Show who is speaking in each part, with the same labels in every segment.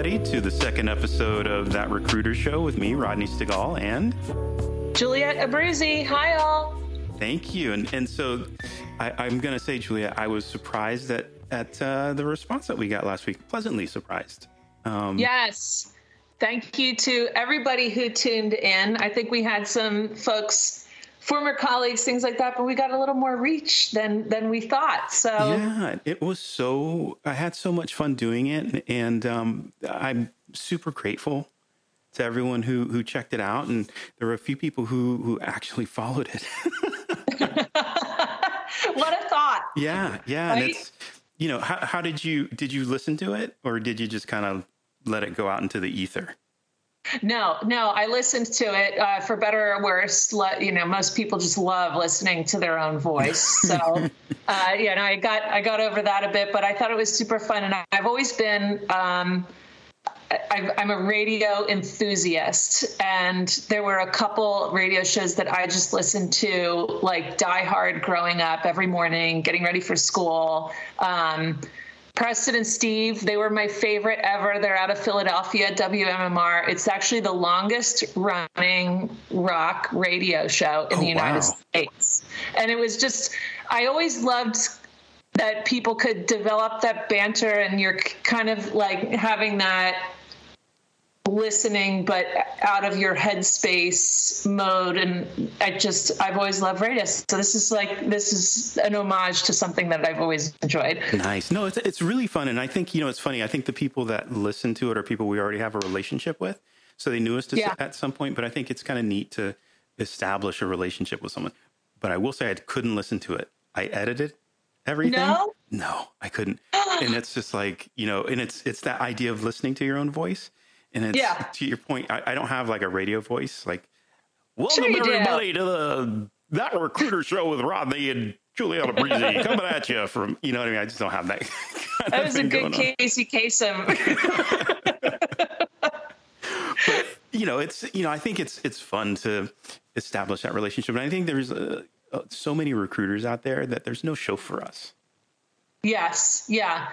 Speaker 1: everybody, to the second episode of That Recruiter Show with me, Rodney Stigall, and
Speaker 2: Juliet Abruzzi. Hi, all.
Speaker 1: thank you. And and so I, I'm going to say, Julia, I was surprised at at uh, the response that we got last week. Pleasantly surprised. Um,
Speaker 2: Yes. Thank you to everybody who tuned in. I think we had some folks, former colleagues, things like that, but we got a little more reach than than we thought. So
Speaker 1: Yeah, it was so. I had so much fun doing it, and um, I'm super grateful to everyone who who checked it out. And there were a few people who who actually followed it.
Speaker 2: what a thought.
Speaker 1: yeah, yeah, and it's you know how how did you did you listen to it or did you just kind of let it go out into the ether?
Speaker 2: No, no, I listened to it uh, for better or worse. Let, you know, most people just love listening to their own voice. So, uh, you know, I got I got over that a bit, but I thought it was super fun, and I've always been. Um, I, I'm a radio enthusiast, and there were a couple radio shows that I just listened to, like Die Hard growing up every morning, getting ready for school. Um, Preston and Steve, they were my favorite ever. They're out of Philadelphia, WMMR. It's actually the longest running rock radio show in
Speaker 1: Oh,
Speaker 2: the United
Speaker 1: wow.
Speaker 2: States. And it was just, I always loved that people could develop that banter and you're kind of like having that listening but out of your headspace mode and i just i've always loved radio so this is like this is an homage to something that i've always enjoyed
Speaker 1: Nice. No, it's it's really fun, and I think you know it's funny. I think the people that listen to it are people we already have a relationship with, so they knew us to
Speaker 2: Yeah.
Speaker 1: at some point. But I think it's kind of neat to establish a relationship with someone. But I will say I couldn't listen to it. I edited everything.
Speaker 2: No?
Speaker 1: no, I couldn't. and it's just like you know, and it's it's that idea of listening to your own voice. And it's
Speaker 2: Yeah.
Speaker 1: to your point. I, I don't have like a radio voice. Like, welcome
Speaker 2: Sure you do.
Speaker 1: everybody to the that recruiter show with Rodney and Juliet Abruzzi coming at you from you know what I mean. I just don't have that. kind
Speaker 2: that
Speaker 1: of
Speaker 2: was a good
Speaker 1: going
Speaker 2: casey kasem
Speaker 1: you know, it's you know, I think it's it's fun to establish that relationship, and I think there's uh, uh, so many recruiters out there that there's no show for us.
Speaker 2: Yes, yeah.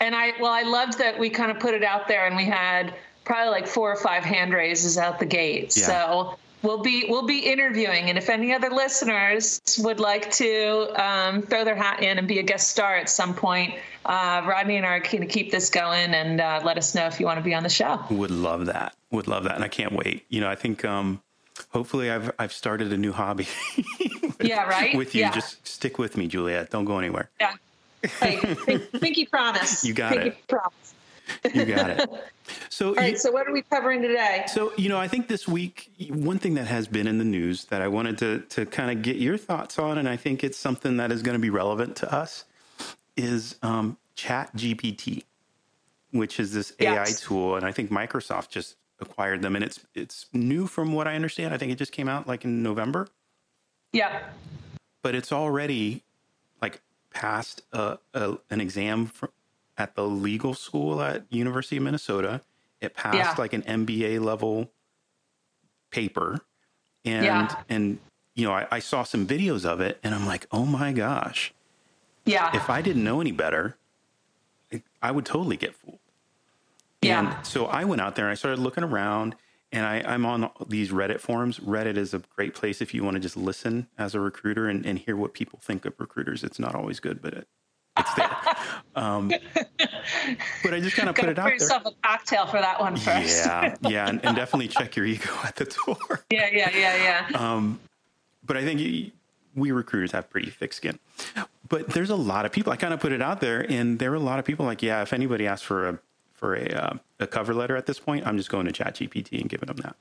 Speaker 2: And I well, I loved that we kind of put it out there and we had probably like four or five hand raises out the gate.
Speaker 1: Yeah.
Speaker 2: So we'll be we'll be interviewing and if any other listeners would like to um, throw their hat in and be a guest star at some point, uh, Rodney and I are going to keep this going and uh, let us know if you want to be on the show.
Speaker 1: Would love that. Would love that, and I can't wait. You know, I think um, hopefully I've I've started a new hobby.
Speaker 2: Yeah, right?
Speaker 1: with you,
Speaker 2: Yeah.
Speaker 1: just stick with me, Juliet. Don't go anywhere.
Speaker 2: Yeah. Hey, pink- pinky promise.
Speaker 1: You got it.
Speaker 2: pinky
Speaker 1: it.
Speaker 2: promise.
Speaker 1: You got it. So
Speaker 2: All right, so what are we covering today?
Speaker 1: So, you know, I think this week, one thing that has been in the news that I wanted to, to kind of get your thoughts on, and I think it's something that is going to be relevant to us, is um, Chat GPT, which is this AI
Speaker 2: Yes.
Speaker 1: tool. And I think Microsoft just acquired them. And it's, it's new from what I understand. I think it just came out like in November,
Speaker 2: Yeah.
Speaker 1: but it's already like passed a, a, an exam for, at the legal school at University of Minnesota. It passed
Speaker 2: Yeah.
Speaker 1: like an MBA level paper, and
Speaker 2: Yeah.
Speaker 1: and you know I, I saw some videos of it, and I'm like, oh my gosh!
Speaker 2: Yeah.
Speaker 1: If I didn't know any better, I- I would totally get fooled.
Speaker 2: Yeah.
Speaker 1: And so I went out there and I started looking around, and I, I'm on these Reddit forums. Reddit is a great place if you want to just listen as a recruiter and, and hear what people think of recruiters. It's not always good, but it, it's there. um, but I just kind of put it out there.
Speaker 2: yourself a cocktail for that one first.
Speaker 1: Yeah, yeah, and, and definitely check your ego at the door.
Speaker 2: yeah, yeah, yeah, yeah.
Speaker 1: But I think we recruiters have pretty thick skin. But there's a lot of people. I kind of put it out there, and there were a lot of people like, yeah, if anybody asks for a for a uh, a cover letter at this point, I'm just going to ChatGPT and giving them that.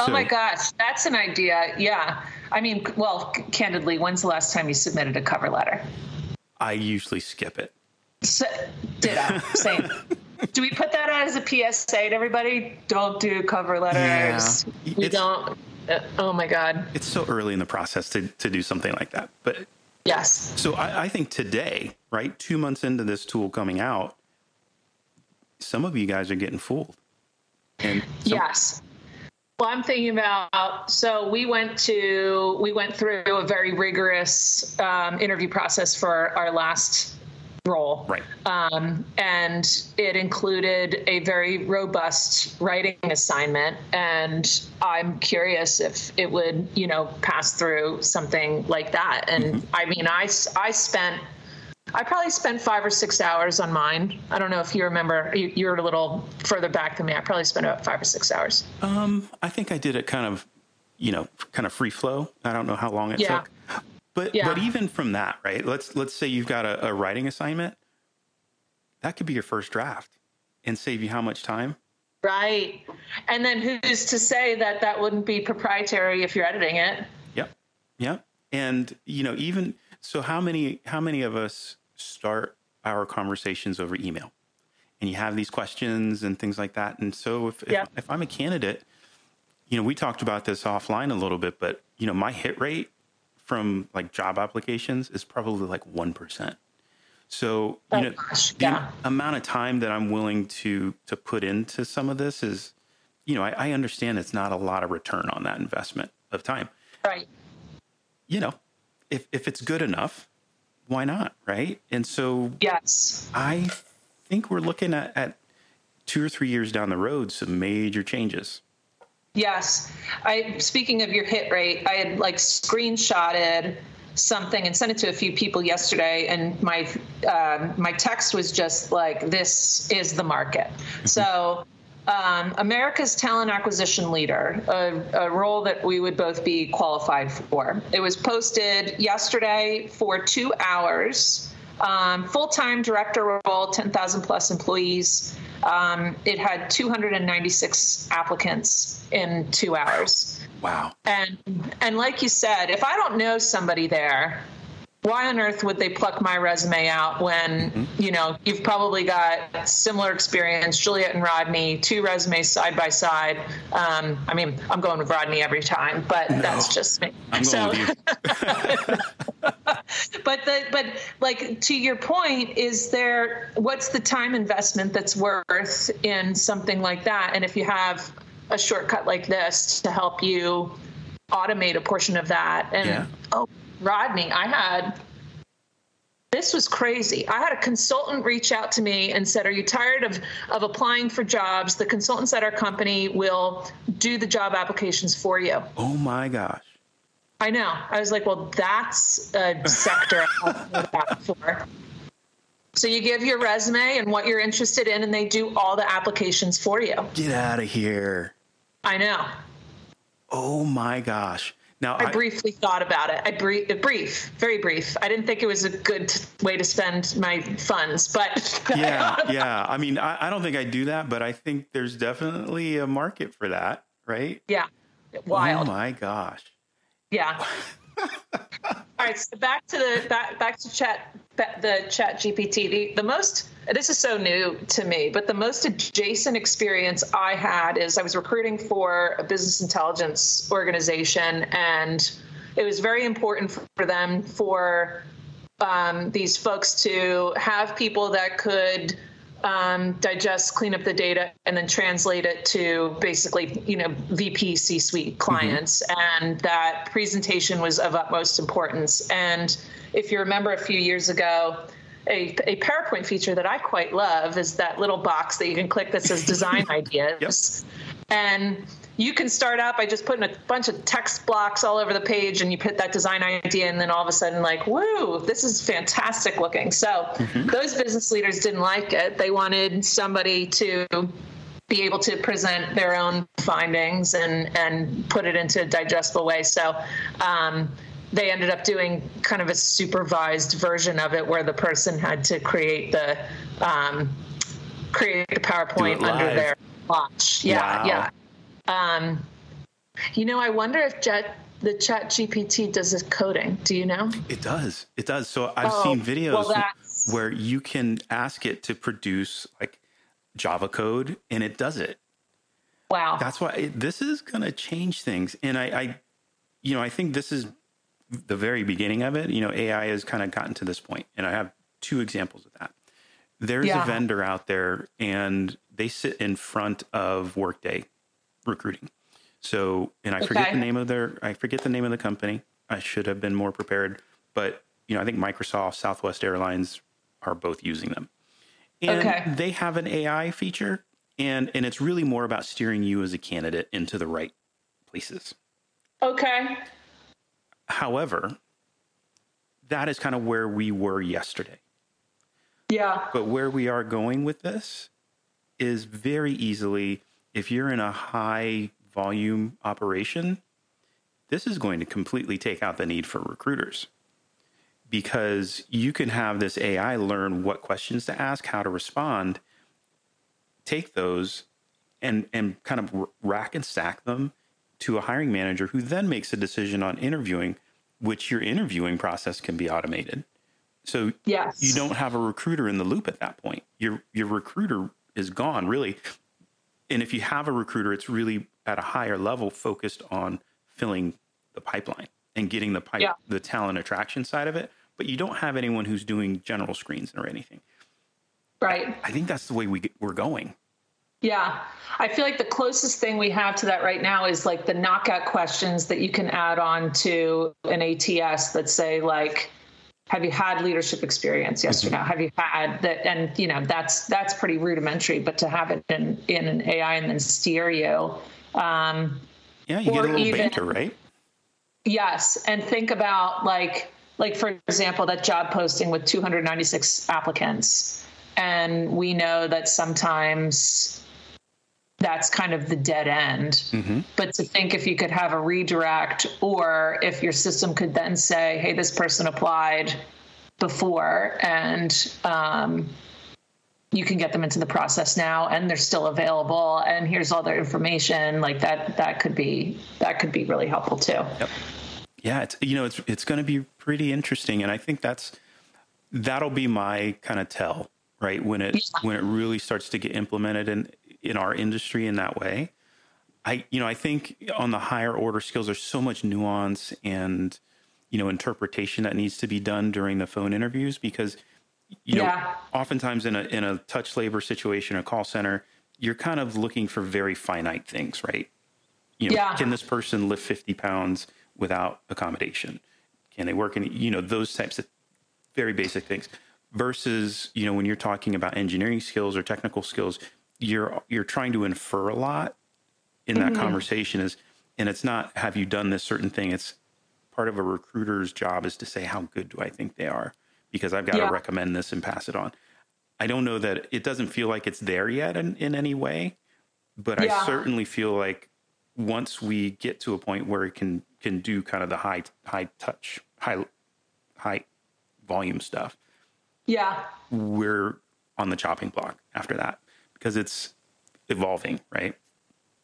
Speaker 2: oh my gosh, that's an idea. Yeah. I mean, well, c- candidly, when's the last time you submitted a cover letter?
Speaker 1: I usually skip it.
Speaker 2: So, ditto. Same. Do we put that out as a PSA to everybody? Don't do cover letters.
Speaker 1: Yeah.
Speaker 2: We
Speaker 1: It's-
Speaker 2: don't. Uh, oh my God.
Speaker 1: It's so early in the process to, to do something like that. But
Speaker 2: Yes.
Speaker 1: so I, I think today, right, two months into this tool coming out, some of you guys are getting fooled. And some-
Speaker 2: Yes. Well, I'm thinking about so we went to we went through a very rigorous um, interview process for our last role,
Speaker 1: Right.
Speaker 2: um, and it included a very robust writing assignment. And I'm curious if it would, you know, pass through something like that. And I mean, I, I spent I probably spent five or six hours on mine. I don't know if you remember. You, you're a little further back than me. I probably spent about five or six hours.
Speaker 1: Um, I think I did it kind of, you know, kind of free flow. I don't know how long it
Speaker 2: Yeah.
Speaker 1: took. But
Speaker 2: Yeah.
Speaker 1: but even from that, right? Let's let's say you've got a, a writing assignment. That could be your first draft and save you how much time?
Speaker 2: Right. And then who's to say that that wouldn't be proprietary if you're editing it?
Speaker 1: Yep. Yep. And you know, even so how many how many of us start our conversations over email? And you have these questions and things like that. And so if
Speaker 2: Yeah.
Speaker 1: if, if I'm a candidate, you know, we talked about this offline a little bit, but you know, my hit rate from like job applications is probably like 1%. So, you know, the
Speaker 2: yeah.
Speaker 1: amount of time that I'm willing to to put into some of this is, you know, I, I understand it's not a lot of return on that investment of time
Speaker 2: Right.
Speaker 1: you know, if if it's good enough, why not, right? And so
Speaker 2: Yes.
Speaker 1: I think we're looking at, at two or three years down the road some major changes.
Speaker 2: Yes. I speaking of your hit rate, I had like screenshotted something and sent it to a few people yesterday and my um, my text was just like this is the market. So um, America's talent acquisition leader, a, a role that we would both be qualified for. It was posted yesterday for two hours. Um, Full time director role, 10,000 plus employees. Um, it had 296 applicants in two hours.
Speaker 1: Wow.
Speaker 2: And and like you said, if I don't know somebody there, why on earth would they pluck my resume out when you know you've probably got similar experience, Juliet and Rodney, two resumes side by side. Um, I mean, I'm going with Rodney every time, but that's just me.
Speaker 1: I'm going with you.
Speaker 2: but the but like to your point is there what's the time investment that's worth in something like that and if you have a shortcut like this to help you automate a portion of that and
Speaker 1: Yeah.
Speaker 2: oh rodney i had this was crazy. I had a consultant reach out to me and said, "Are you tired of of applying for jobs? The consultants at our company will do the job applications for you."
Speaker 1: Oh my gosh.
Speaker 2: I know. I was like, well, that's a sector that for. So you give your resume and what you're interested in, and they do all the applications for you.
Speaker 1: Get out of here.
Speaker 2: I know.
Speaker 1: Oh my gosh. Now
Speaker 2: I briefly thought about it. I brief, brief, very brief. I didn't think it was a good way to spend my funds, but
Speaker 1: yeah, yeah. I mean, I, I don't think I do that, but I think there's definitely a market for that, right?
Speaker 2: yeah, wild.
Speaker 1: Oh my gosh.
Speaker 2: Yeah. All right. So back to the back back to chat the chat GPT. The, the most this is so new to me, but the most adjacent experience I had is I was recruiting for a business intelligence organization, and it was very important for them for um, these folks to have people that could um, digest, clean up the data, and then translate it to basically, you know, VP C-suite clients. And that presentation was of utmost importance. And if you remember a few years ago, a, a PowerPoint feature that I quite love is that little box that you can click that says design ideas. And you can start out by just putting a bunch of text blocks all over the page and you put that design idea and then all of a sudden like woo this is fantastic looking so those business leaders didn't like it they wanted somebody to be able to present their own findings and and put it into a digestible way so um, they ended up doing kind of a supervised version of it where the person had to create the um, create the PowerPoint under their watch. Yeah,
Speaker 1: Wow.
Speaker 2: yeah. Um, you know, I wonder if Jet the Chat GPT does this coding. Do you know?
Speaker 1: It does. It does. So I've
Speaker 2: Oh,
Speaker 1: seen videos
Speaker 2: well,
Speaker 1: where you can ask it to produce like Java code and it does it.
Speaker 2: Wow.
Speaker 1: That's why it, this is going to change things. And I, I, you know, I think this is the very beginning of it. You know, AI has kind of gotten to this point, and I have two examples of that. There's
Speaker 2: Yeah.
Speaker 1: a vendor out there, and they sit in front of Workday recruiting. So, and I okay. forget the name of their, I forget the name of the company. I should have been more prepared, but you know, I think Microsoft, Southwest Airlines are both using them. And okay. they have an AI feature and and it's really more about steering you as a candidate into the right places.
Speaker 2: Okay.
Speaker 1: However, that is kind of where we were yesterday.
Speaker 2: Yeah.
Speaker 1: But where we are going with this is very easily if you're in a high volume operation, this is going to completely take out the need for recruiters because you can have this AI learn what questions to ask, how to respond, take those and and kind of rack and stack them to a hiring manager who then makes a decision on interviewing which your interviewing process can be automated. So
Speaker 2: yes.
Speaker 1: you don't have a recruiter in the loop at that point. Your your recruiter is gone really. And if you have a recruiter, it's really at a higher level focused on filling the pipeline and getting the pipe, yeah. the talent attraction side of it. But you don't have anyone who's doing general screens or anything.
Speaker 2: Right.
Speaker 1: I think that's the way we get, we're going.
Speaker 2: Yeah. I feel like the closest thing we have to that right now is like the knockout questions that you can add on to an ATS that say like have you had leadership experience yes mm-hmm. or no have you had that? And you know that's that's pretty rudimentary but to have it in in an ai and then steer you um
Speaker 1: yeah you get a little even, banter right?
Speaker 2: Yes and think about like like for example that job posting with 296 applicants. And we know that sometimes that's kind of the dead end. Mm-hmm. But to think if you could have a redirect, or if your system could then say, hey, this person applied before, and um, you can get them into the process now, and they're still available, and here's all their information. Like that, that could be that could be really helpful too. Yep.
Speaker 1: Yeah, it's you know it's it's going to be pretty interesting, and I think that's that'll be my kind of tell right when it yeah. when it really starts to get implemented and in our industry in that way. I you know I think on the higher order skills there's so much nuance and you know interpretation that needs to be done during the phone interviews because you know yeah. oftentimes in a in a touch labor situation a call center you're kind of looking for very finite things right you know yeah. can this person lift 50 pounds without accommodation can they work in you know those types of very basic things versus you know when you're talking about engineering skills or technical skills you're you're trying to infer a lot in that mm-hmm. conversation is and it's not have you done this certain thing it's part of a recruiter's job is to say how good do i think they are because i've got yeah. to recommend this and pass it on i don't know that it doesn't feel like it's there yet in, in any way but yeah. i certainly feel like once we get to a point where it can can do kind of the high high touch high high volume stuff
Speaker 2: yeah
Speaker 1: we're on the chopping block after that because it's evolving, right?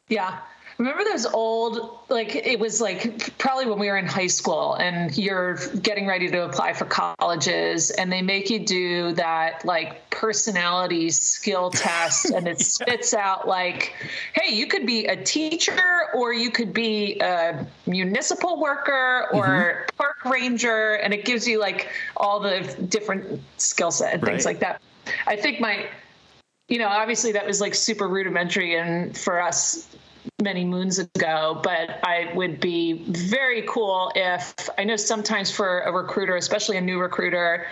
Speaker 2: Yeah. Remember those old, like, it was like probably when we were in high school and you're getting ready to apply for colleges and they make you do that, like, personality skill test and it spits out, like, hey, you could be a teacher or you could be a municipal worker or mm-hmm. park ranger. And it gives you, like, all the different skill set and things like that. I think my, you know, obviously that was like super rudimentary and for us many moons ago, but I would be very cool if I know sometimes for a recruiter, especially a new recruiter,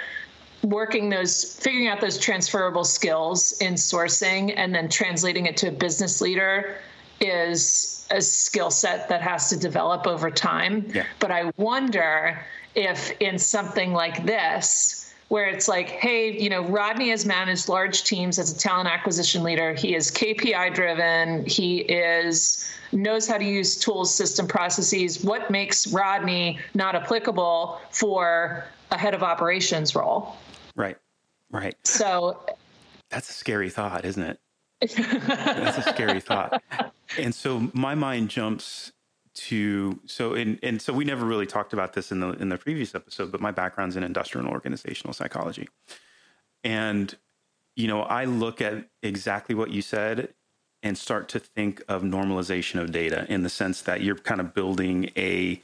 Speaker 2: working those figuring out those transferable skills in sourcing and then translating it to a business leader is a skill set that has to develop over time. Yeah. But I wonder if in something like this, where it's like, hey, you know, Rodney has managed large teams as a talent acquisition leader. He is KPI driven. He is knows how to use tools, system processes. What makes Rodney not applicable for a head of operations role?
Speaker 1: Right. Right.
Speaker 2: So
Speaker 1: that's a scary thought, isn't it? that's a scary thought. And so my mind jumps to so and and so we never really talked about this in the in the previous episode but my background's in industrial and organizational psychology and you know i look at exactly what you said and start to think of normalization of data in the sense that you're kind of building a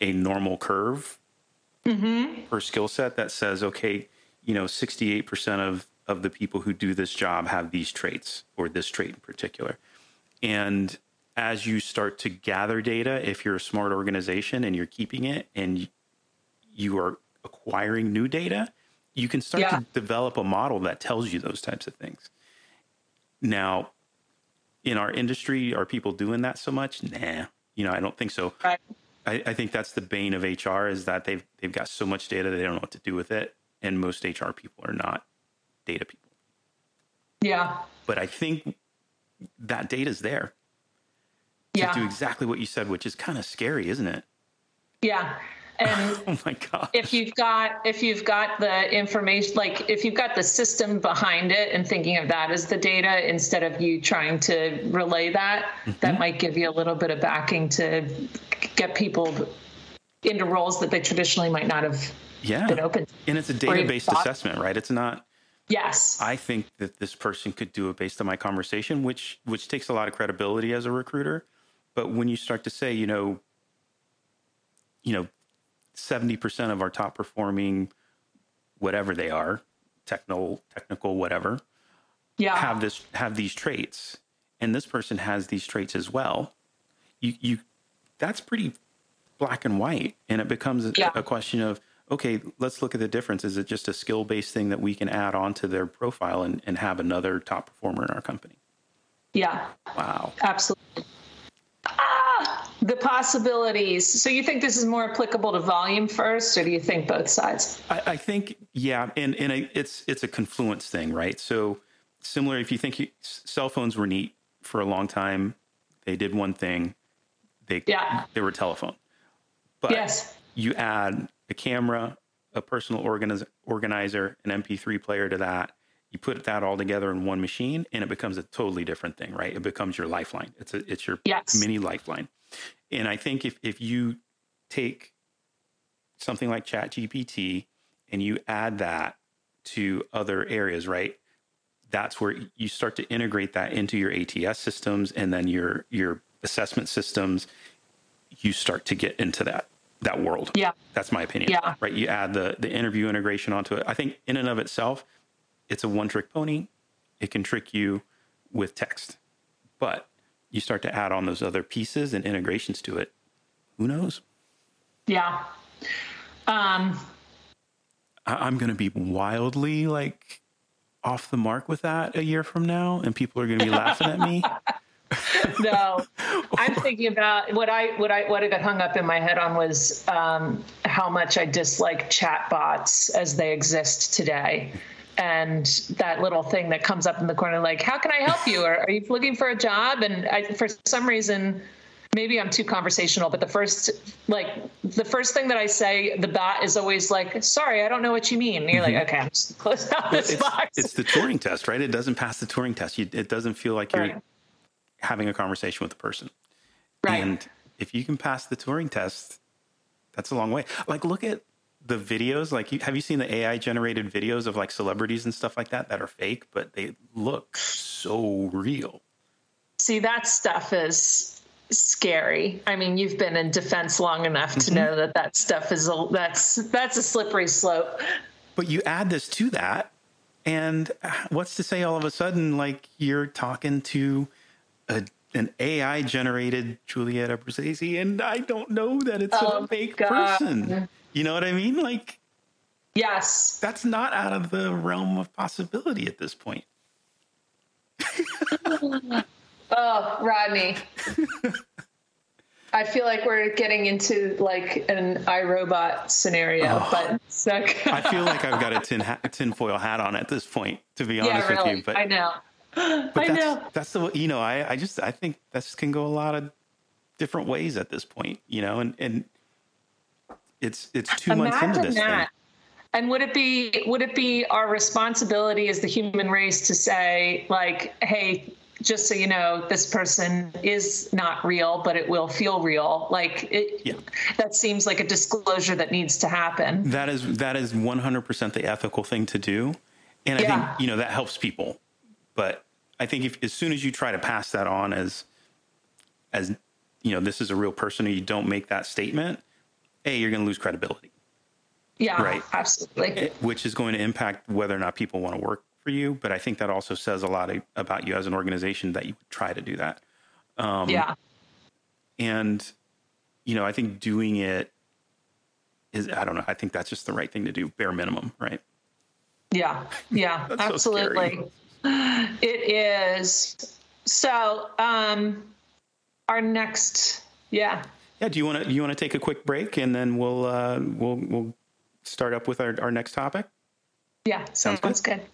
Speaker 1: a normal curve mm-hmm. per skill set that says okay you know 68% of of the people who do this job have these traits or this trait in particular and as you start to gather data, if you're a smart organization and you're keeping it and you are acquiring new data, you can start yeah. to develop a model that tells you those types of things. Now, in our industry, are people doing that so much? Nah, you know, I don't think so. Right. I, I, think that's the bane of HR is that they've they've got so much data they don't know what to do with it, and most HR people are not data people.
Speaker 2: Yeah.
Speaker 1: But I think that data is there yeah. do exactly what you said, which is kind of scary, isn't it?
Speaker 2: Yeah. And
Speaker 1: oh my god!
Speaker 2: If you've got if you've got the information, like if you've got the system behind it, and thinking of that as the data instead of you trying to relay that, mm-hmm. that might give you a little bit of backing to get people into roles that they traditionally might not have yeah. been open. To.
Speaker 1: And it's a data-based assessment, right? It's not.
Speaker 2: Yes.
Speaker 1: I think that this person could do it based on my conversation, which which takes a lot of credibility as a recruiter. But when you start to say, you know, you know, 70% of our top performing whatever they are technical technical whatever
Speaker 2: yeah.
Speaker 1: have this have these traits. And this person has these traits as well. You you that's pretty black and white. And it becomes yeah. a, question of okay let's look at the difference. Is it just a skill based thing that we can add on to their profile and, and have another top performer in our company?
Speaker 2: Yeah.
Speaker 1: Wow.
Speaker 2: Absolutely the possibilities. So you think this is more applicable to volume first, or do you think both sides?
Speaker 1: I, I think yeah, and and it's it's a confluence thing, right? So similar, if you think you, cell phones were neat for a long time, they did one thing, they yeah. they were telephone, but
Speaker 2: yes.
Speaker 1: you add a camera, a personal organiz- organizer, an MP3 player to that. You put that all together in one machine, and it becomes a totally different thing, right? It becomes your lifeline. It's a it's your yes. mini lifeline. And I think if, if you take something like ChatGPT and you add that to other areas, right? That's where you start to integrate that into your ATS systems and then your your assessment systems. You start to get into that that world.
Speaker 2: Yeah,
Speaker 1: that's my opinion.
Speaker 2: Yeah,
Speaker 1: right. You add the the interview integration onto it. I think in and of itself, it's a one trick pony. It can trick you with text, but you start to add on those other pieces and integrations to it. Who knows?
Speaker 2: Yeah. Um,
Speaker 1: I- I'm going to be wildly like off the mark with that a year from now, and people are going to be laughing at me.
Speaker 2: no, I'm thinking about what I what I what I got hung up in my head on was um, how much I dislike chatbots as they exist today and that little thing that comes up in the corner like how can i help you? Or are you looking for a job? And I, for some reason maybe i'm too conversational but the first like the first thing that i say the bot is always like sorry i don't know what you mean. And you're mm-hmm. like okay i'm just close out this
Speaker 1: it's,
Speaker 2: box.
Speaker 1: it's the Turing test right? It doesn't pass the Turing test. You, it doesn't feel like you're right. having a conversation with the person.
Speaker 2: Right.
Speaker 1: And if you can pass the Turing test that's a long way. Like look at the videos like have you seen the ai generated videos of like celebrities and stuff like that that are fake but they look so real
Speaker 2: see that stuff is scary i mean you've been in defense long enough to mm-hmm. know that that stuff is a that's that's a slippery slope
Speaker 1: but you add this to that and what's to say all of a sudden like you're talking to a an AI generated Juliet Abruzzi, and I don't know that it's oh, a fake God. person. You know what I mean? Like,
Speaker 2: yes,
Speaker 1: that's not out of the realm of possibility at this point.
Speaker 2: oh, Rodney. I feel like we're getting into like an iRobot scenario, oh, but
Speaker 1: I feel like I've got a tin ha- tinfoil hat on at this point, to be honest yeah, really. with you. But
Speaker 2: I know,
Speaker 1: but I that's, know. That's the you know I I just I think this can go a lot of different ways at this point, you know, and and it's it's two Imagine months into this that. thing.
Speaker 2: And would it be would it be our responsibility as the human race to say like, hey, just so you know, this person is not real, but it will feel real. Like it, yeah. that seems like a disclosure that needs to happen.
Speaker 1: That is that is 100% the ethical thing to do, and I yeah. think you know that helps people. But I think if as soon as you try to pass that on as as you know, this is a real person, or you don't make that statement, a you're going to lose credibility.
Speaker 2: Yeah, right. Absolutely.
Speaker 1: Which is going to impact whether or not people want to work for you. But I think that also says a lot about you as an organization that you would try to do that.
Speaker 2: Um, yeah.
Speaker 1: And, you know, I think doing it is, I don't know, I think that's just the right thing to do, bare minimum, right?
Speaker 2: Yeah, yeah,
Speaker 1: That's so
Speaker 2: absolutely. it is. So, um, our next, yeah,
Speaker 1: Yeah. Do you want to, you want to take a quick break and then we'll, uh, we'll, we'll start up with our, our next topic?
Speaker 2: yeah,
Speaker 1: Sounds
Speaker 2: sounds,
Speaker 1: good.
Speaker 2: good.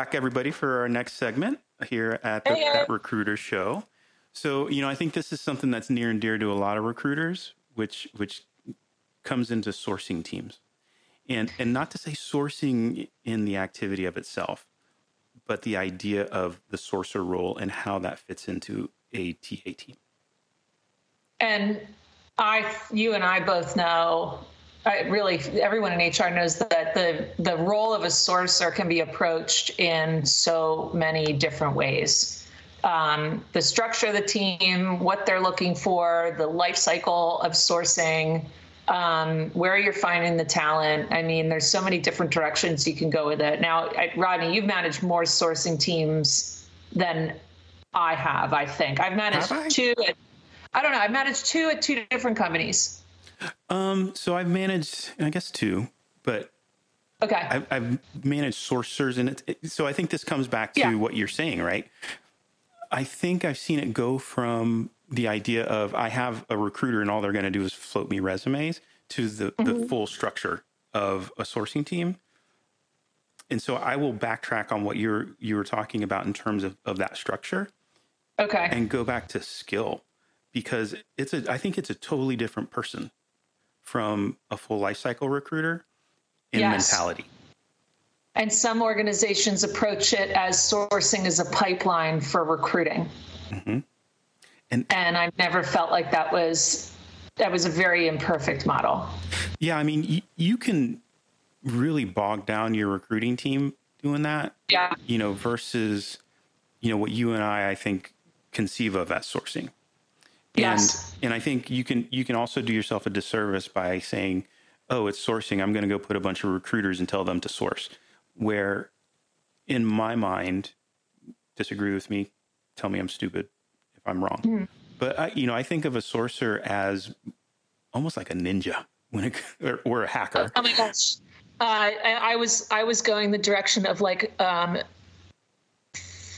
Speaker 1: Back, everybody, for our next segment here at the
Speaker 2: Hey,
Speaker 1: at Recruiter Show. So, you know, I think this is something that's near and dear to a lot of recruiters, which which comes into sourcing teams, and and not to say sourcing in the activity of itself, but the idea of the sourcer role and how that fits into a TA team.
Speaker 2: And I, you and I both know, I really, everyone in HR knows that the the role of a sourcer can be approached in so many different ways. Um, the structure of the team, what they're looking for, the life cycle of sourcing, um, where you're finding the talent. I mean, there's so many different directions you can go with it. Now, I- Rodney, you've managed more sourcing teams than I have. I think I've managed
Speaker 1: Have I?
Speaker 2: two. At, I don't know. I've managed two at two different companies.
Speaker 1: Um, so I've managed, I guess, two, but
Speaker 2: Okay.
Speaker 1: I've, I've managed sourcers, and it, it- so I think this comes back to
Speaker 2: Yeah.
Speaker 1: what you're saying, right? I think I've seen it go from the idea of I have a recruiter and all they're going to do is float me resumes to the, the full structure of a sourcing team. And so I will backtrack on what you're you were talking about in terms of, of that structure
Speaker 2: okay.
Speaker 1: and go back to skill because it's a I think it's a totally different person from a full life cycle recruiter in
Speaker 2: Yes.
Speaker 1: mentality.
Speaker 2: and some organizations approach it as sourcing as a pipeline for recruiting. Mm-hmm.
Speaker 1: And-
Speaker 2: and I've never felt like that was that was a very imperfect model.
Speaker 1: Yeah, I mean, you, you can really bog down your recruiting team doing that,
Speaker 2: Yeah.
Speaker 1: you know, versus, you know, what you and I, I think, conceive of as sourcing.
Speaker 2: Yes.
Speaker 1: And, and I think you can you can also do yourself a disservice by saying, "Oh, it's sourcing. I'm going to go put a bunch of recruiters and tell them to source." Where, in my mind, disagree with me. Tell me I'm stupid if I'm wrong. But I, you know, I think of a sourcer as almost like a ninja when it, or, or a hacker.
Speaker 2: Oh my gosh. Uh, I, I was I was going the direction of like um,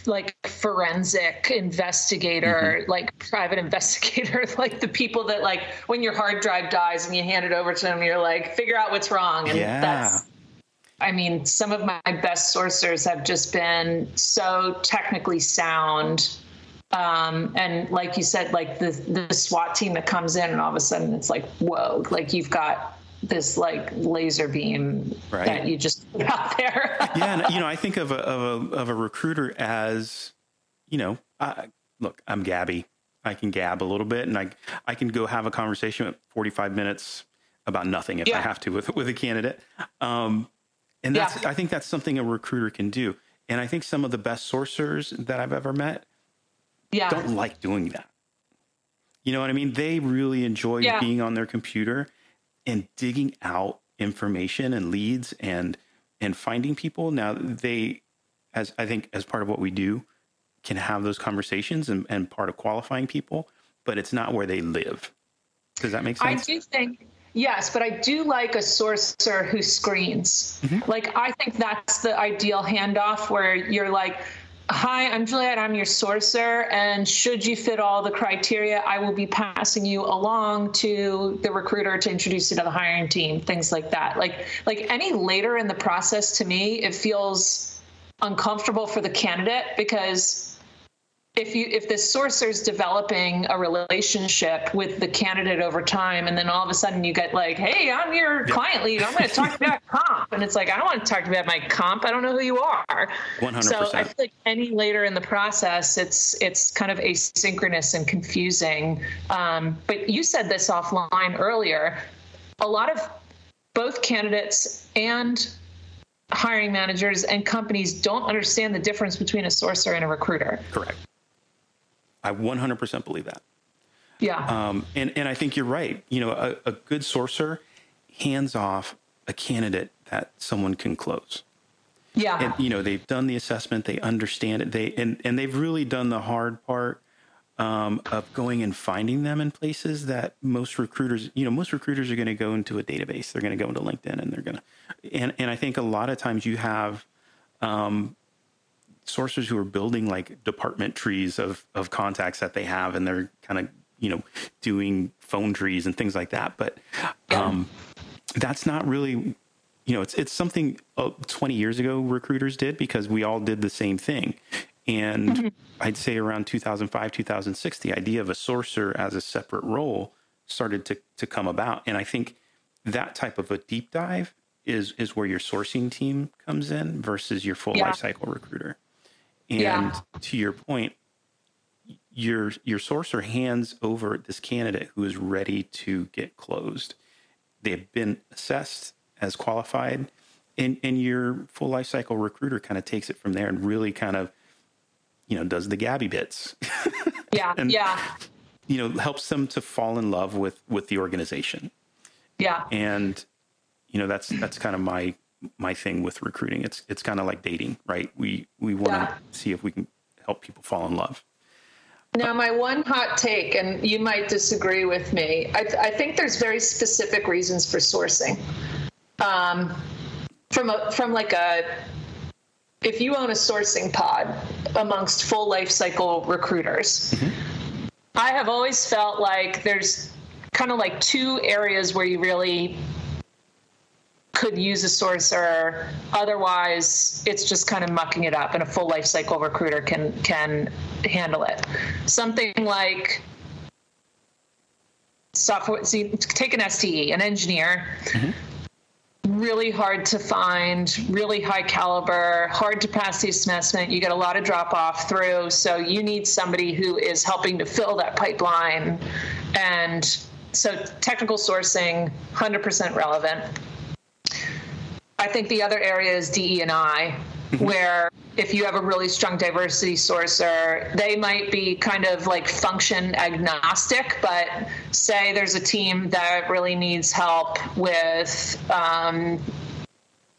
Speaker 2: like forensic investigator, like private investigator, like the people that like when your hard drive dies and you hand it over to them, you're like figure out what's wrong. And
Speaker 1: Yeah.
Speaker 2: that's I mean, some of my best sourcers have just been so technically sound. Um, and like you said, like the the SWAT team that comes in and all of a sudden it's like, whoa, like you've got this like laser beam
Speaker 1: Right.
Speaker 2: that you just put out there.
Speaker 1: yeah, and you know, I think of a of a of a recruiter as, you know, I, look, I'm Gabby. I can gab a little bit, and I I can go have a conversation at 45 minutes about nothing if I have to with with a candidate. Um, and that's
Speaker 2: Yeah.
Speaker 1: I think that's something a recruiter can do. And I think some of the best sourcers that I've ever met
Speaker 2: yeah.
Speaker 1: don't like doing that. You know what I mean? They really enjoy
Speaker 2: Yeah.
Speaker 1: being on their computer and digging out information and leads and and finding people. Now they as I think as part of what we do can have those conversations and, and part of qualifying people, but it's not where they live. Does that make sense I
Speaker 2: do think yes, but I do like a sourcer who screens.
Speaker 1: Mm-hmm.
Speaker 2: Like I think that's the ideal handoff where you're like, "Hi, I'm Juliet. I'm your sourcer, and should you fit all the criteria, I will be passing you along to the recruiter to introduce you to the hiring team." Things like that. Like like any later in the process, to me, it feels uncomfortable for the candidate because if you if the sourcer's developing a relationship with the candidate over time and then all of a sudden you get like hey i'm your yeah. client lead. I'm going to talk about comp. And it's like i don't want to talk about my comp. I don't know who you are.
Speaker 1: 100%.
Speaker 2: so i feel like any later in the process it's it's kind of asynchronous and confusing. Um, but you said this offline earlier. A lot of both candidates and hiring managers and companies don't understand the difference between a sourcer and a recruiter.
Speaker 1: Correct I 100% believe that.
Speaker 2: Yeah.
Speaker 1: Um, and, and I think you're right. You know, a, a good sourcer hands off a candidate that someone can close.
Speaker 2: Yeah.
Speaker 1: And, you know, they've done the assessment, they understand it, they, and, and they've really done the hard part um, of going and finding them in places that most recruiters, you know, most recruiters are going to go into a database. They're going to go into LinkedIn and they're going to, and, and I think a lot of times you have, um, sourcers who are building like department trees of of contacts that they have, and they're kind of you know doing phone trees and things like that. But um, that's not really you know it's it's something uh, 20 years ago recruiters did because we all did the same thing. And mm-hmm. I'd say around 2005, 2006, the idea of a sourcer as a separate role started to to come about, and I think that type of a deep dive is is where your sourcing team comes in versus your full yeah. lifecycle recruiter. And yeah. to your point, your your sourcer hands over this candidate who is ready to get closed. They have been assessed as qualified, and and your full life cycle recruiter kind of takes it from there and really kind of, you know, does the Gabby bits.
Speaker 2: Yeah,
Speaker 1: and,
Speaker 2: yeah.
Speaker 1: You know, helps them to fall in love with with the organization.
Speaker 2: Yeah,
Speaker 1: and you know that's that's kind of my my thing with recruiting. It's it's kind of like dating, right? We we want to yeah. see if we can help people fall in love.
Speaker 2: Now, my one hot take, and you might disagree with me. I, I think there's very specific reasons for sourcing. Um, from a from like a if you own a sourcing pod amongst full life cycle recruiters, mm-hmm. I have always felt like there's kind of like two areas where you really could use a sourcer. Otherwise, it's just kind of mucking it up, and a full life cycle recruiter can can handle it. Something like software. See, take an SDE, an engineer. Mm-hmm. Really hard to find, really high caliber, hard to pass the assessment. You get a lot of drop off through. So you need somebody who is helping to fill that pipeline. And so technical sourcing, 100% relevant. I think the other area is DE and I, mm-hmm. where if you have a really strong diversity sourcer, they might be kind of like function agnostic, but say there's a team that really needs help with um,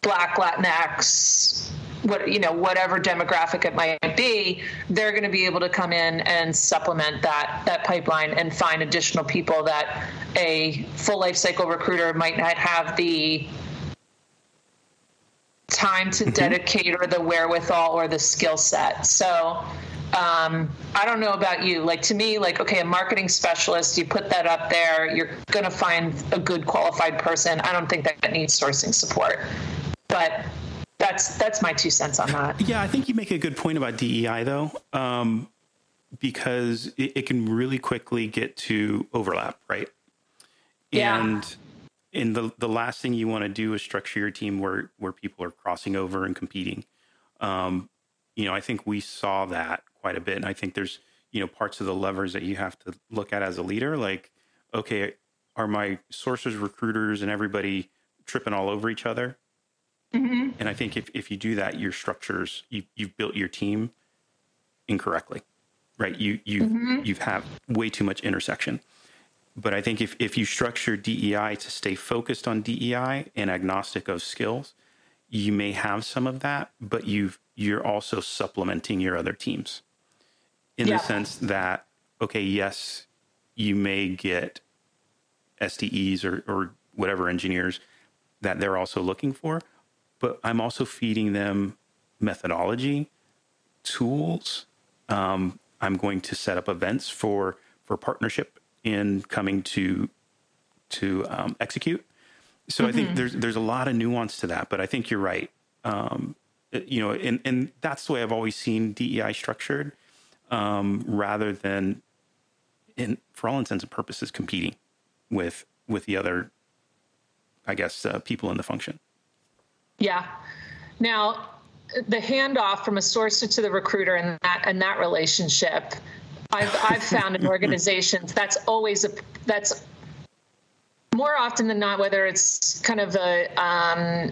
Speaker 2: Black Latinx, what you know, whatever demographic it might be, they're going to be able to come in and supplement that that pipeline and find additional people that a full life cycle recruiter might not have the time to mm-hmm. dedicate or the wherewithal or the skill set. So um, I don't know about you. Like to me, like okay, a marketing specialist, you put that up there, you're going to find a good qualified person. I don't think that needs sourcing support, but that's that's my two cents on that.
Speaker 1: Yeah, I think you make a good point about DEI though, um, because it, it, can really quickly get to overlap, right?
Speaker 2: Yeah.
Speaker 1: And and the the last thing you want to do is structure your team where where people are crossing over and competing. Um, you know, I think we saw that quite a bit, and I think there's you know parts of the levers that you have to look at as a leader. Like, okay, are my sourcers, recruiters, and everybody tripping all over each other? Mm-hmm. And I think if if you do that, your structures you you've built your team incorrectly, right? You you mm-hmm. you've have way too much intersection but I think if, if you structure DEI to stay focused on DEI and agnostic of skills, you may have some of that, but you've you're also supplementing your other teams in yeah. the sense that okay, yes, you may get SDEs or, or whatever engineers that they're also looking for, but I'm also feeding them methodology, tools. Um, I'm going to set up events for for partnership in coming to to um, execute. So mm-hmm. I think mm-hmm. there's there's a lot of nuance to that, but I think you're right. Um, you know, and and that's the way I've always seen DEI structured. um, rather than, in for all intents and purposes, competing with with the other, I guess, uh, people in the function.
Speaker 2: Yeah. Now, the handoff from a sourcer to the recruiter and that and that relationship, I've I've found in organizations that's always a that's more often than not, whether it's kind of a um,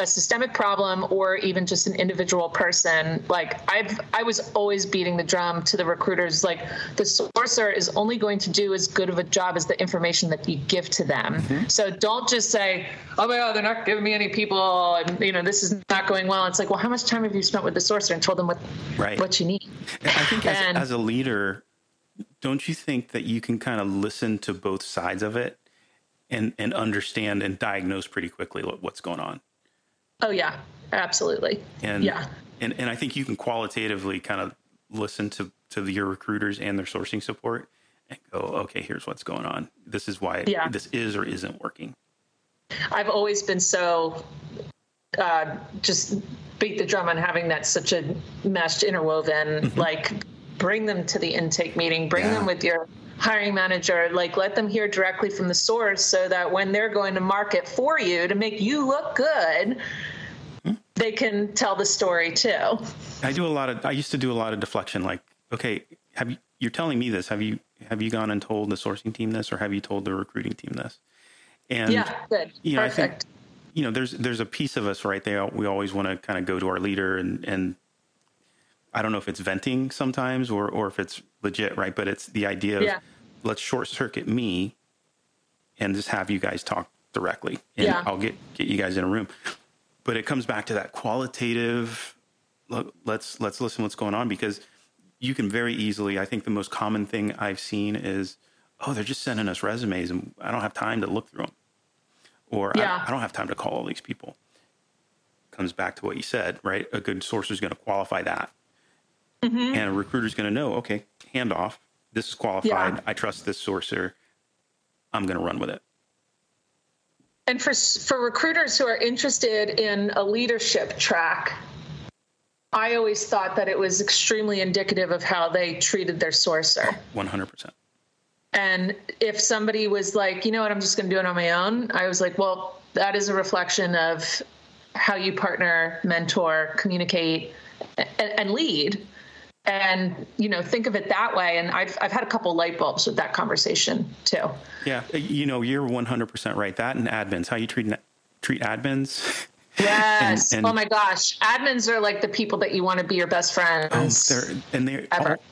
Speaker 2: a systemic problem or even just an individual person like i've i was always beating the drum to the recruiters like the sourcer is only going to do as good of a job as the information that you give to them mm-hmm. so don't just say oh my god they're not giving me any people and you know this is not going well it's like well how much time have you spent with the sourcer and told them what right. what you need
Speaker 1: i think as, and, as a leader don't you think that you can kind of listen to both sides of it and and understand and diagnose pretty quickly what's going on
Speaker 2: Oh yeah, absolutely.
Speaker 1: And yeah, and and I think you can qualitatively kind of listen to to your recruiters and their sourcing support and go, okay, here's what's going on. This is why yeah. this is or isn't working.
Speaker 2: I've always been so uh, just beat the drum on having that such a meshed interwoven mm-hmm. like bring them to the intake meeting bring yeah. them with your hiring manager like let them hear directly from the source so that when they're going to market for you to make you look good they can tell the story too.
Speaker 1: I do a lot of. I used to do a lot of deflection. Like, okay, have you? You're telling me this. Have you? Have you gone and told the sourcing team this, or have you told the recruiting team this?
Speaker 2: And yeah, good, you know, perfect. I think,
Speaker 1: you know, there's there's a piece of us right there. We always want to kind of go to our leader and and I don't know if it's venting sometimes or or if it's legit, right? But it's the idea of yeah. let's short circuit me and just have you guys talk directly, and yeah. I'll get get you guys in a room but it comes back to that qualitative look, let's let's listen what's going on because you can very easily i think the most common thing i've seen is oh they're just sending us resumes and i don't have time to look through them or yeah. I, I, don't have time to call all these people comes back to what you said right a good source is going to qualify that mm-hmm. and a recruiter is going to know okay hand off this is qualified yeah. i trust this sourcer i'm going to run with it
Speaker 2: and for for recruiters who are interested in a leadership track, I always thought that it was extremely indicative of how they treated their sourcer.
Speaker 1: One hundred percent.
Speaker 2: And if somebody was like, you know what, I'm just going to do it on my own, I was like, well, that is a reflection of how you partner, mentor, communicate, and, and lead and you know think of it that way. And i've, I've had a couple light bulbs with that conversation too.
Speaker 1: Yeah. You know you're 100% right. That and admins. How you treat treat admins?
Speaker 2: Yes. And, and, oh my gosh. Admins are like the people that you want to be your best friends
Speaker 1: oh, they're, and they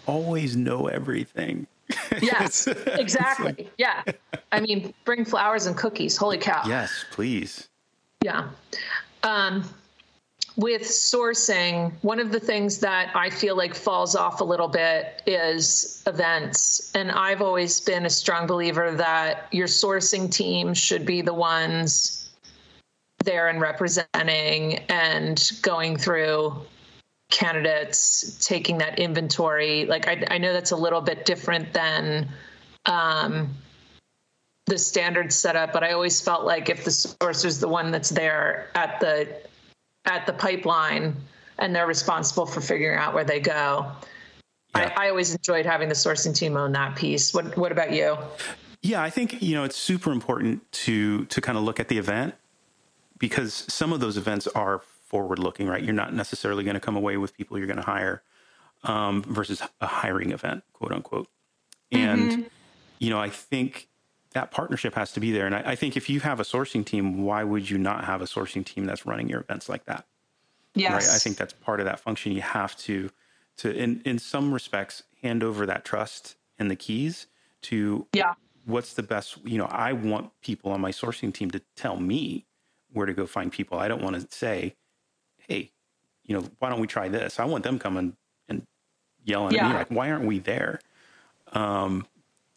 Speaker 1: always know everything.
Speaker 2: Yes. Exactly like, yeah. I mean bring flowers and cookies. Holy cow.
Speaker 1: Yes please.
Speaker 2: Yeah. Um, with sourcing, one of the things that I feel like falls off a little bit is events. And I've always been a strong believer that your sourcing team should be the ones there and representing and going through candidates, taking that inventory. Like, I, I know that's a little bit different than. Um, the standard setup, but I always felt like if the source is the one that's there at the at the pipeline and they're responsible for figuring out where they go. Yeah. I, I, always enjoyed having the sourcing team own that piece. What What about you?
Speaker 1: Yeah, I think you know it's super important to to kind of look at the event because some of those events are forward looking, right? You're not necessarily going to come away with people you're going to hire um, versus a hiring event, quote unquote. And mm-hmm. you know, I think that partnership has to be there. And I, I, think if you have a sourcing team, why would you not have a sourcing team that's running your events like that?
Speaker 2: Yes.
Speaker 1: Right. I think that's part of that function. You have to, to in, in some respects, hand over that trust and the keys to
Speaker 2: yeah.
Speaker 1: what's the best, you know, I want people on my sourcing team to tell me where to go find people. I don't want to say, Hey, you know, why don't we try this? I want them coming and yelling yeah. at me like, why aren't we there? Um,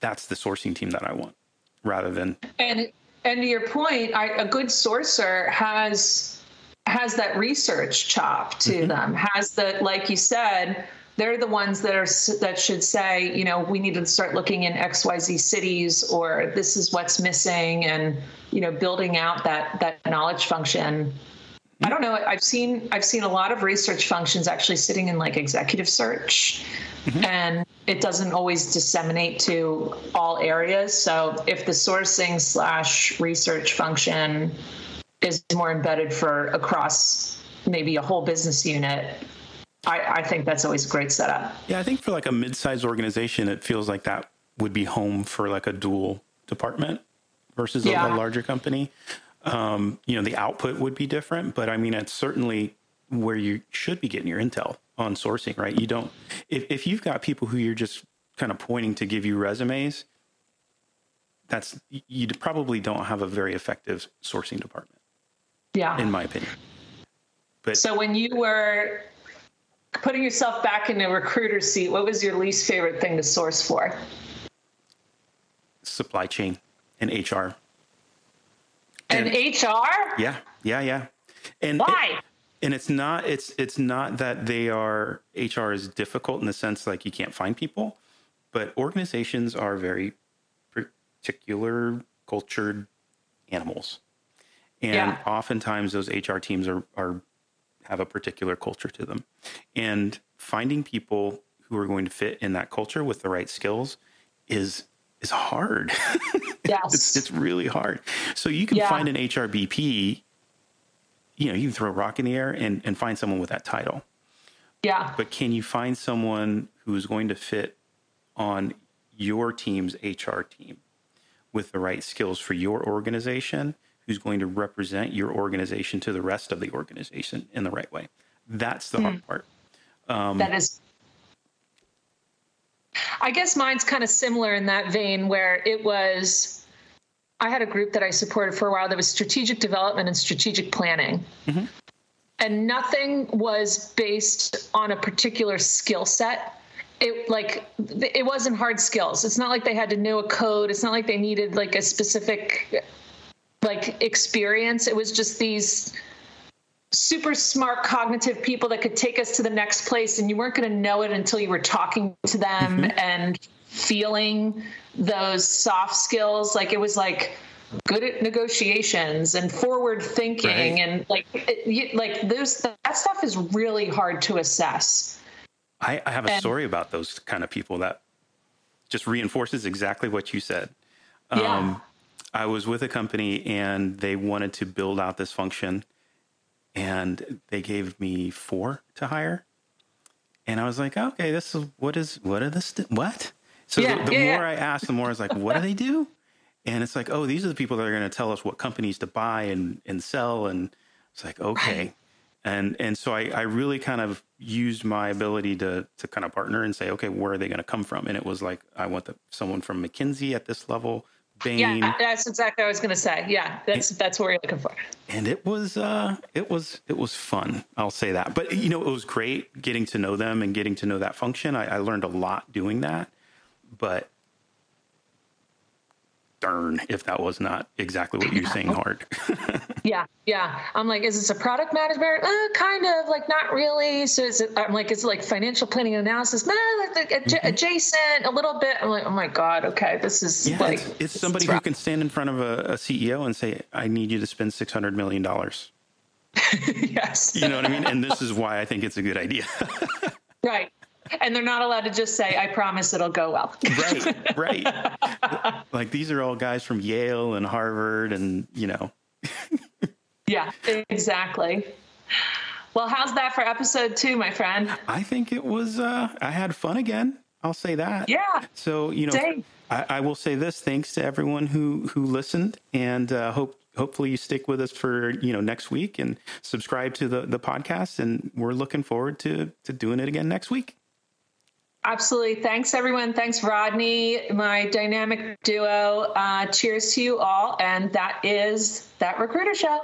Speaker 1: that's the sourcing team that I want rather than
Speaker 2: and and to your point I, a good sourcer has has that research chop to mm-hmm. them has the like you said they're the ones that are that should say you know we need to start looking in xyz cities or this is what's missing and you know building out that that knowledge function I don't know. I've seen I've seen a lot of research functions actually sitting in like executive search, mm-hmm. and it doesn't always disseminate to all areas. So if the sourcing slash research function is more embedded for across maybe a whole business unit, I, I think that's always a great setup.
Speaker 1: Yeah, I think for like a mid-sized organization, it feels like that would be home for like a dual department versus yeah. a, a, larger company. Um, you know, the output would be different, but I mean, it's certainly where you should be getting your intel on sourcing, right? You don't, if, if you've got people who you're just kind of pointing to give you resumes, that's, you probably don't have a very effective sourcing department.
Speaker 2: Yeah.
Speaker 1: In my opinion.
Speaker 2: But so when you were putting yourself back in a recruiter seat, what was your least favorite thing to source for?
Speaker 1: Supply chain and HR.
Speaker 2: And, and HR?
Speaker 1: Yeah, yeah, yeah. And
Speaker 2: why?
Speaker 1: It, and it's not it's it's not that they are HR is difficult in the sense like you can't find people, but organizations are very particular cultured animals. And yeah. oftentimes those HR teams are are have a particular culture to them. And finding people who are going to fit in that culture with the right skills is is hard.
Speaker 2: Yes.
Speaker 1: it's, it's really hard. So you can yeah. find an HRBP, you know, you can throw a rock in the air and, and find someone with that title.
Speaker 2: Yeah.
Speaker 1: But can you find someone who's going to fit on your team's HR team with the right skills for your organization who's going to represent your organization to the rest of the organization in the right way. That's the mm. hard part.
Speaker 2: Um, that is. I guess mine's kind of similar in that vein where it was. I had a group that I supported for a while that was strategic development and strategic planning. Mm-hmm. And nothing was based on a particular skill set it like it wasn't hard skills it's not like they had to know a code it's not like they needed like a specific like experience. It was just these super smart cognitive people that could take us to the next place and you weren't going to know it until you were talking to them mm-hmm. and feeling those soft skills like it was like good at negotiations and forward thinking right. and like it, like those that stuff is really hard to assess
Speaker 1: I, I have a and, story about those kind of people that just reinforces exactly what you said
Speaker 2: yeah. Um,
Speaker 1: I was with a company and they wanted to build out this function and they gave me four to hire. And I was like, okay, this is what is what are the st- what? So yeah, the, the yeah, more I asked, the more I was like, what do they do? And it's like, oh, these are the people that are going to tell us what companies to buy and and sell. And it's like, okay. Right. And and so I, I really kind of used my ability to to kind of partner and say, okay, where are they going to come from? And it was like, I want the, someone from McKinsey at this level, Bain.
Speaker 2: Yeah, that's exactly what I was going to say. Yeah, that's and, that's what you're looking for.
Speaker 1: And it was uh, it was it was fun. I'll say that. But you know, it was great getting to know them and getting to know that function. I, I learned a lot doing that. But darn if that was not exactly what you're saying hard.
Speaker 2: yeah, yeah. I'm like, is this a product management? Uh, kind of, like not really. So is it, I'm like, it's like financial planning and analysis? Nah, like, mm-hmm. adjacent a little bit. I'm like, oh my God, okay, this is yeah, like.
Speaker 1: It's, it's somebody who can stand in front of a, a CEO and say, I need you to spend $600 million.
Speaker 2: yes.
Speaker 1: You know what I mean? And this is why I think it's a good idea.
Speaker 2: right and they're not allowed to just say, "I promise it'll go well."
Speaker 1: right, right. like these are all guys from Yale and Harvard, and you know.
Speaker 2: yeah, exactly. Well, how's that for episode two, my friend?
Speaker 1: I think it was. Uh, I had fun again. I'll say that.
Speaker 2: Yeah.
Speaker 1: So you know, I, I, will say this: thanks to everyone who who listened, and uh, hope hopefully you stick with us for you know next week and subscribe to the the podcast. And we're looking forward to to doing it again next week.
Speaker 2: Absolutely. Thanks, everyone. Thanks, Rodney, my dynamic duo. Uh, cheers to you all. And that is That Recruiter Show.